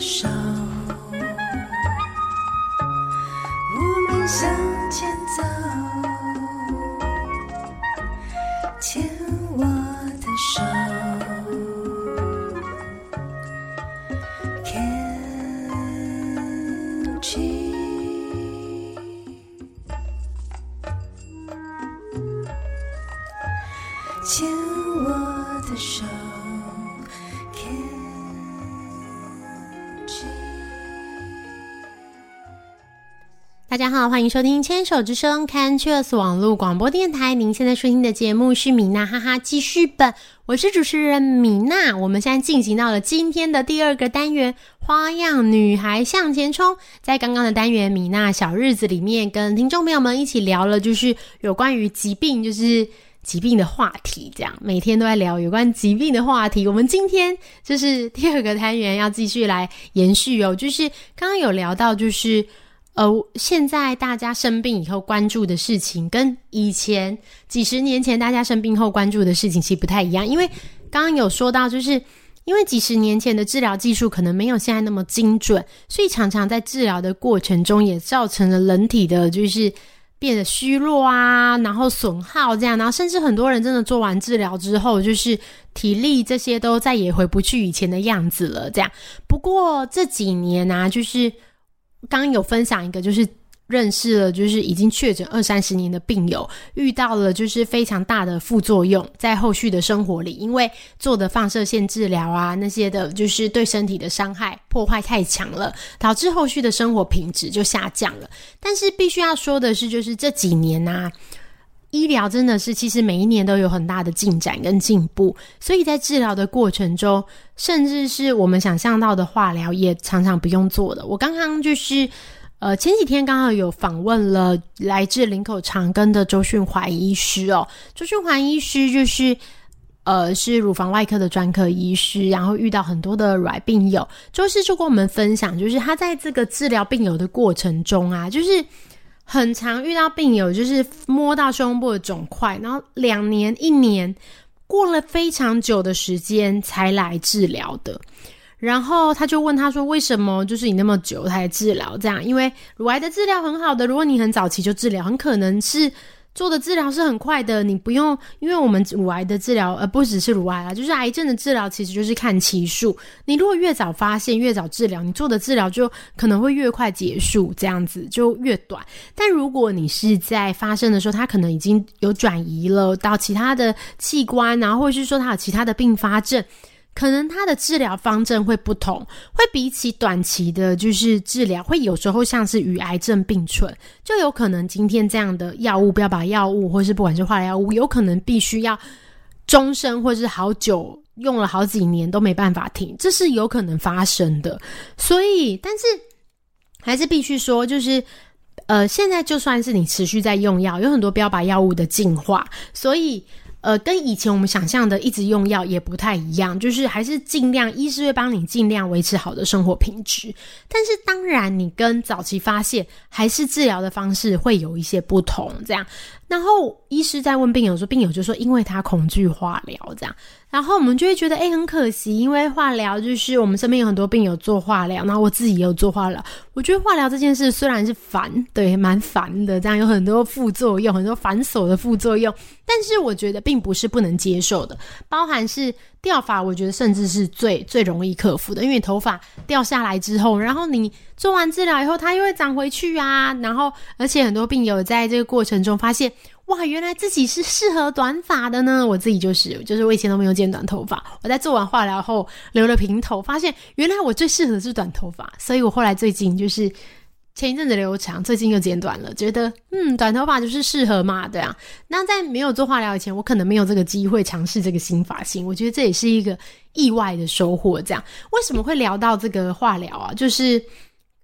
伤，大家好，欢迎收听《牵手之声》Can Cheers 网络广播电台。您现在收听的节目是米娜哈哈记事本，我是主持人米娜。我们现在进行到了今天的第二个单元——花样女孩向前冲。在刚刚的单元“米娜小日子”里面，跟听众朋友们一起聊了，就是有关于疾病，就是疾病的话题。这样每天都在聊有关疾病的话题。我们今天就是 第二个单元要继续来延续哦，就是刚刚有聊到，就是。呃，现在大家生病以后关注的事情，跟以前几十年前大家生病后关注的事情其实不太一样。因为刚刚有说到，就是因为几十年前的治疗技术可能没有现在那么精准，所以常常在治疗的过程中也造成了人体的就是变得虚弱啊，然后损耗这样，然后甚至很多人真的做完治疗之后，就是体力这些都再也回不去以前的样子了。这样，不过这几年啊，就是。刚有分享一个，就是认识了，就是已经确诊二三十年的病友，遇到了就是非常大的副作用，在后续的生活里，因为做的放射线治疗啊，那些的，就是对身体的伤害破坏太强了，导致后续的生活品质就下降了。但是必须要说的是，就是这几年呐、医疗真的是其实每一年都有很大的进展跟进步，所以在治疗的过程中，甚至是我们想象到的化疗也常常不用做的。我刚刚就是呃前几天刚好有访问了来自林口长庚的周训怀医师哦，周训怀医师就是。呃，是乳房外科的专科医师，然后遇到很多的软病友，周师就跟我们分享，就是他在这个治疗病友的过程中啊，就是很常遇到病友，就是摸到胸部的肿块，然后两年、一年过了非常久的时间才来治疗的。然后他就问他说：“为什么就是你那么久才治疗？这样，因为乳癌的治疗很好的，如果你很早期就治疗，很可能是。”做的治疗是很快的，你不用，因为我们乳癌的治疗，呃，不只是乳癌啊，就是癌症的治疗，其实就是看期数。你如果越早发现，越早治疗，你做的治疗就可能会越快结束，这样子就越短。但如果你是在发生的时候，它可能已经有转移了到其他的器官，然后或者是说它有其他的并发症。可能它的治疗方针会不同，会比起短期的，就是治疗，会有时候像是与癌症并存，就有可能今天这样的药物标靶药物，或是不管是化疗药物，有可能必须要终身或是好久用了好几年都没办法停，这是有可能发生的。所以，但是还是必须说，就是呃，现在就算是你持续在用药，有很多标靶药物的进化，所以。呃，跟以前我们想象的一直用药也不太一样，就是还是尽量医师会帮你尽量维持好的生活品质。但是当然，你跟早期发现还是治疗的方式会有一些不同。这样，然后医师在问病友说，病友就说，因为他恐惧化疗这样。然后我们就会觉得，哎，很可惜，因为化疗就是我们身边有很多病友做化疗，然后我自己也有做化疗。我觉得化疗这件事虽然是烦，对，蛮烦的，这样有很多副作用，很多繁琐的副作用，但是我觉得并不是不能接受的，包含是掉发，我觉得甚至是最最容易克服的，因为头发掉下来之后，然后你做完治疗以后，它又会长回去啊，然后而且很多病友在这个过程中发现。哇，原来自己是适合短发的呢！我自己就是，就是我以前都没有剪短头发。我在做完化疗后留了平头，发现原来我最适合的是短头发，所以我后来最近就是前一阵子留长，最近又剪短了，觉得嗯，短头发就是适合嘛，对啊。那在没有做化疗以前，我可能没有这个机会尝试这个新发型，我觉得这也是一个意外的收获。这样为什么会聊到这个化疗啊？就是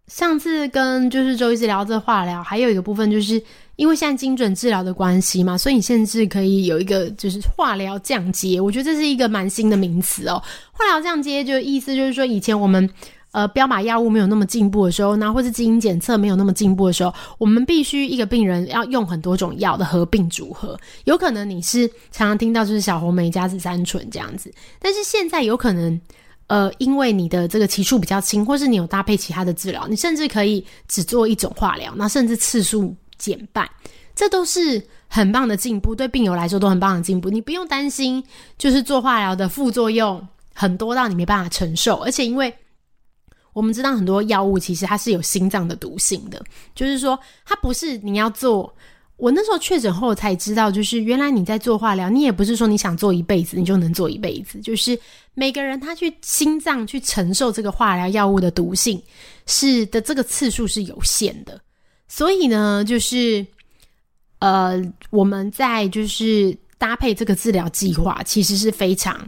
上次跟就是周医师聊这化疗，还有一个部分就是。因为现在精准治疗的关系嘛，所以你甚至可以有一个就是化疗降阶，我觉得这是一个蛮新的名词哦。化疗降阶就意思就是说，以前我们呃标靶药物没有那么进步的时候，那或是基因检测没有那么进步的时候，我们必须一个病人要用很多种药的合并组合。有可能你是常常听到就是小红莓加紫杉醇这样子，但是现在有可能呃，因为你的这个期数比较轻，或是你有搭配其他的治疗，你甚至可以只做一种化疗，那甚至次数减半，这都是很棒的进步，对病友来说都很棒的进步。你不用担心，就是做化疗的副作用很多到你没办法承受，而且因为我们知道很多药物其实它是有心脏的毒性的，就是说它不是你要做。我那时候确诊后才知道，就是原来你在做化疗，你也不是说你想做一辈子你就能做一辈子，就是每个人他去心脏去承受这个化疗药物的毒性是的这个次数是有限的，所以呢，就是呃我们在就是搭配这个治疗计划，其实是非常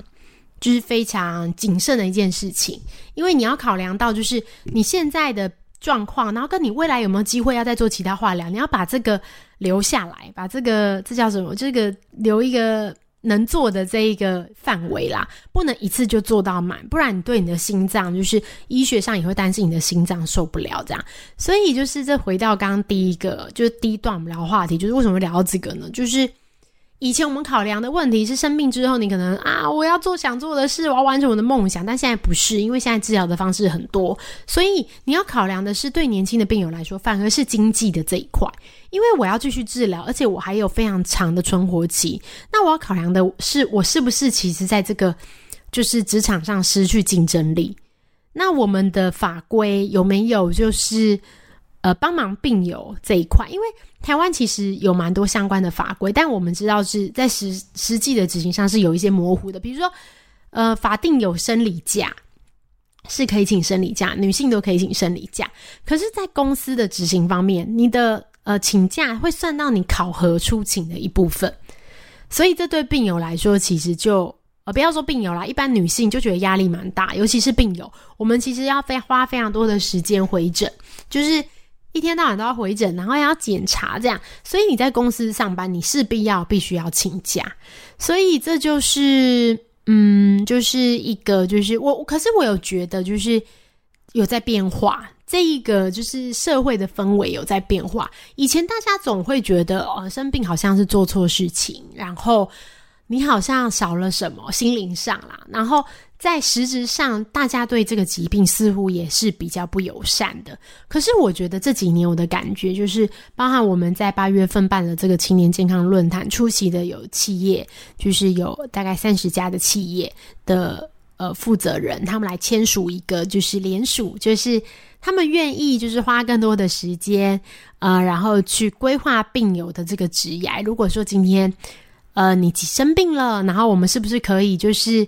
就是非常谨慎的一件事情，因为你要考量到就是你现在的。状况，然后跟你未来有没有机会要再做其他化疗，你要把这个留下来，把这个这叫什么？这个留一个能做的这一个范围啦，不能一次就做到满，不然你对你的心脏，就是医学上也会担心你的心脏受不了这样。所以就是这回到刚刚第一个，就是第一段我们聊话题，就是为什么聊到这个呢？就是。以前我们考量的问题是生病之后，你可能啊，我要做想做的事，我要完成我的梦想。但现在不是，因为现在治疗的方式很多，所以你要考量的是对年轻的病友来说，反而是经济的这一块。因为我要继续治疗，而且我还有非常长的存活期。那我要考量的是，我是不是其实在这个就是职场上失去竞争力？那我们的法规有没有就是？呃，帮忙病友这一块，因为台湾其实有蛮多相关的法规，但我们知道是在实实际的执行上是有一些模糊的。比如说，呃，法定有生理假是可以请生理假，女性都可以请生理假。可是，在公司的执行方面，你的呃请假会算到你考核出勤的一部分，所以这对病友来说，其实就呃不要说病友啦，一般女性就觉得压力蛮大，尤其是病友，我们其实要非花非常多的时间回诊，就是。一天到晚都要回诊，然后要检查，这样，所以你在公司上班，你势必要必须要请假，所以这就是，嗯，就是一个，就是我，可是我有觉得，就是有在变化，这一个就是社会的氛围有在变化。以前大家总会觉得，哦，生病好像是做错事情，然后你好像少了什么，心灵上啦，然后。在实质上，大家对这个疾病似乎也是比较不友善的。可是，我觉得这几年我的感觉就是，包含我们在八月份办的这个青年健康论坛，出席的有企业，就是有大概三十家的企业的呃负责人，他们来签署一个就是联署，就是他们愿意就是花更多的时间，呃，然后去规划病友的这个职涯。如果说今天呃你生病了，然后我们是不是可以就是。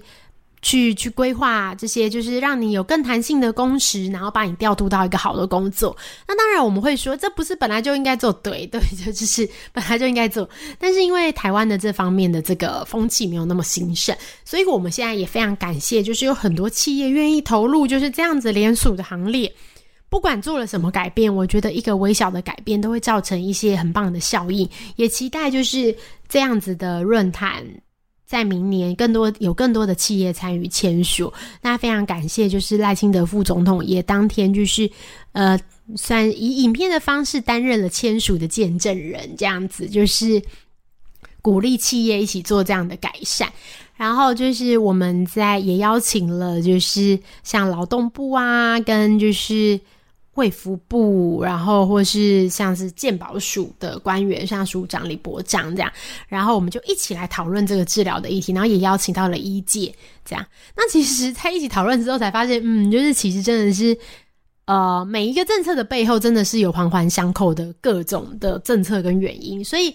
去去规划这些，就是让你有更弹性的工时，然后把你调度到一个好的工作。那当然，我们会说，这不是本来就应该做，对对，就就是本来就应该做。但是因为台湾的这方面的这个风气没有那么兴盛，所以我们现在也非常感谢，就是有很多企业愿意投入，就是这样子联署的行列。不管做了什么改变，我觉得一个微小的改变都会造成一些很棒的效应。也期待就是这样子的论坛。在明年，更多有更多的企业参与签署，那非常感谢，就是赖清德副总统也当天就是，呃，算以影片的方式担任了签署的见证人，这样子就是鼓励企业一起做这样的改善，然后就是我们在也邀请了，就是像劳动部啊，跟就是。卫福部，然后或是像是健保署的官员，像署长李博长这样，然后我们就一起来讨论这个治疗的议题，然后也邀请到了医界，这样。那其实，在一起讨论之后，才发现，嗯，就是其实真的是，呃，每一个政策的背后，真的是有环环相扣的各种的政策跟原因，所以。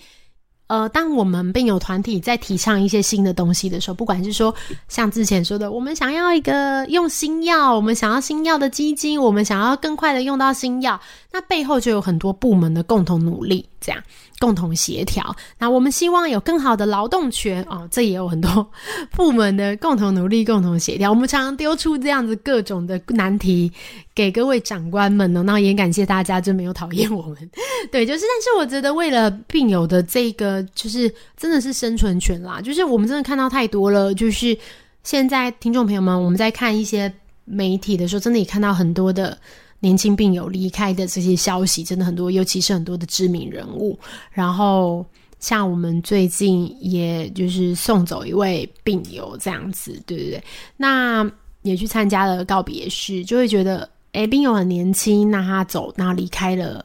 呃，当我们病友团体在提倡一些新的东西的时候，不管是说像之前说的，我们想要一个用新药，我们想要新药的基金，我们想要更快的用到新药，那背后就有很多部门的共同努力，这样。共同协调，那我们希望有更好的劳动权哦，这也有很多 部门的共同努力、共同协调。我们常常丢出这样子各种的难题给各位长官们呢，那也感谢大家，真没有讨厌我们。对，就是，但是我觉得为了病友的这个，就是真的是生存权啦，就是我们真的看到太多了。就是现在听众朋友们，我们在看一些媒体的时候，真的也看到很多的。年轻病友离开的这些消息真的很多，尤其是很多的知名人物。然后像我们最近也就是送走一位病友这样子，对不对？那也去参加了告别式，就会觉得，哎，病友很年轻，那他走，那离开了，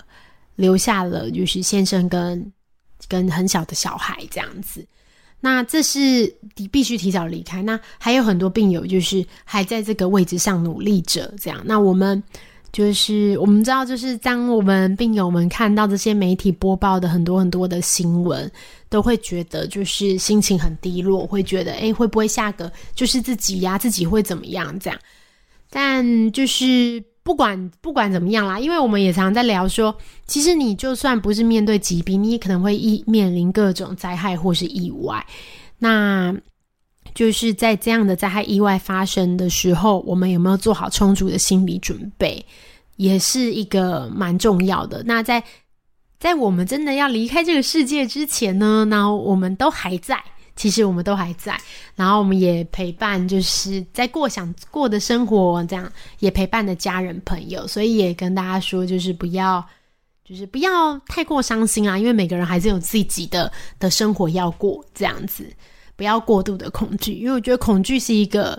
留下了就是先生跟跟很小的小孩这样子。那这是你必须提早离开。那还有很多病友就是还在这个位置上努力着，这样。那我们就是我们知道，就是当我们病友们看到这些媒体播报的很多很多的新闻，都会觉得就是心情很低落，会觉得哎，会不会下个就是自己呀？自己会怎么样？这样。但就是不管不管怎么样啦，因为我们也常常在聊说，其实你就算不是面对疾病，你也可能会意面临各种灾害或是意外。那就是在这样的灾害意外发生的时候，我们有没有做好充足的心理准备，也是一个蛮重要的。那在在我们真的要离开这个世界之前呢，那我们都还在。其实我们都还在，然后我们也陪伴，就是在过想过的生活，这样也陪伴的家人朋友，所以也跟大家说，就是不要，就是不要太过伤心啊，因为每个人还是有自己的的生活要过，这样子不要过度的恐惧，因为我觉得恐惧是一个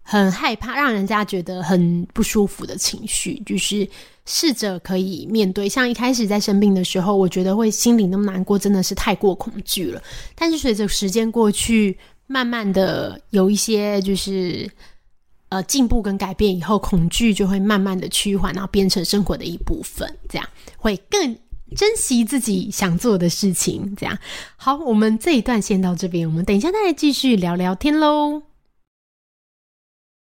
很害怕，让人家觉得很不舒服的情绪，就是。试着可以面对，像一开始在生病的时候，我觉得会心里那么难过，真的是太过恐惧了。但是随着时间过去，慢慢的有一些就是呃进步跟改变以后，恐惧就会慢慢的趋缓，然后变成生活的一部分，这样会更珍惜自己想做的事情。这样好，我们这一段先到这边，我们等一下再来继续聊聊天喽。